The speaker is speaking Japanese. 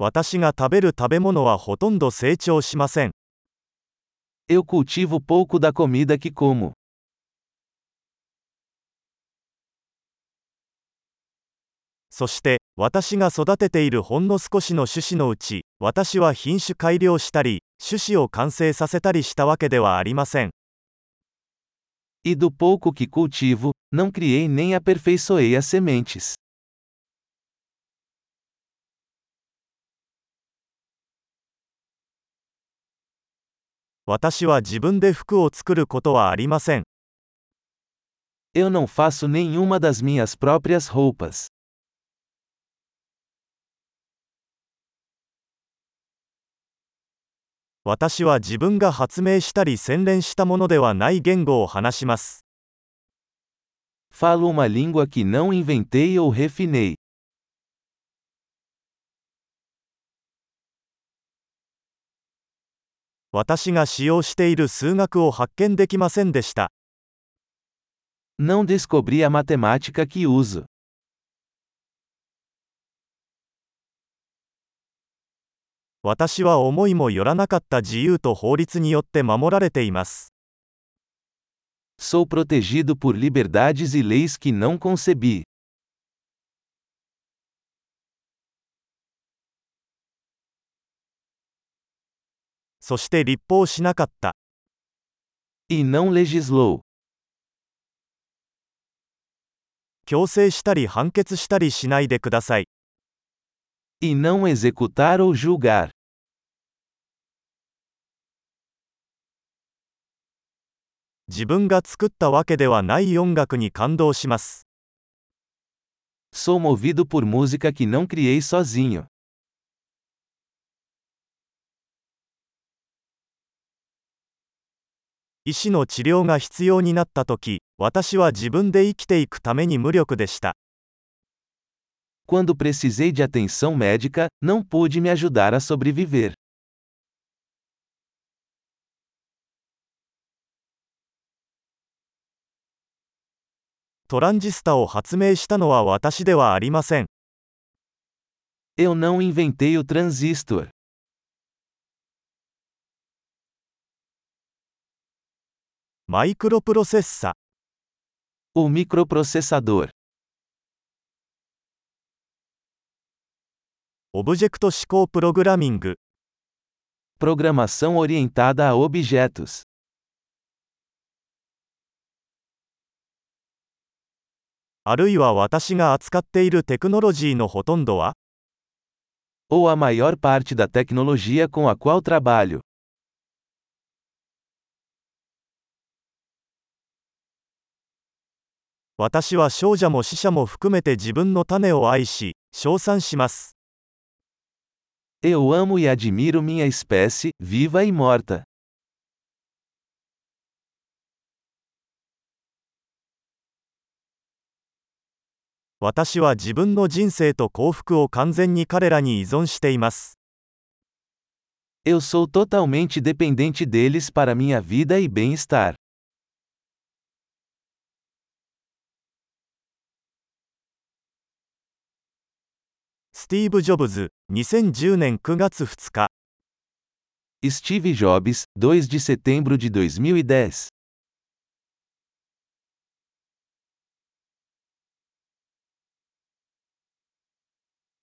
私が食べる食べ物はほとんど成長しません。Eu cultivo pouco da comida que como. そして、私が育てているほんの少しの種子のうち、私は品種改良したり、種子を完成させたりしたわけではありません。E do pouco que cultivo, não criei nem aperfeiçoei as sementes. 私は自分で服を作ることはありません。Eu não faço nenhuma das minhas próprias roupas. 私は自分が発明したり洗練したものではない言語を話します。Falo uma língua que não inventei ou refinei. 私が使用している数学を発見できませんでした。Não descobri a matemática que uso. 私は思いもよらなかった自由と法律によって守られています。Sou protegido por liberdades e leis que não concebi. そして立法しなかった。E não legislou. 強制したり判決したりしないでください。E não executar ou julgar. 自分が作ったわけではない音楽に感動します。Sou movido por música que não criei sozinho. 医師の治療が必要になったとき、私は自分で生きていくために無力でした。Quando precisei de atenção médica, não pude me ajudar a sobreviver. トランジスタを発明したのは私ではありません。Eu não inventei o transistor. マイクロプロセッサ、O microprocessador. オブジェクト思考プログラミング、Programação orientada a objetos. あるいは私が扱っているテクノロジーのほとんどは Ou a maior parte da tecnologia com a qual trabalho. 私は少女も死者も含めて自分の種を愛し、称賛します。Eu amo e admiro minha espécie, viva e morta. 私は自分の人生と幸福を完全に彼らに依存しています。Eu sou totalmente dependente deles para minha vida e bem-estar. スティーブ・ジョブズ、2010年9月2日。Steve Jobs, 2 de setembro de 2010.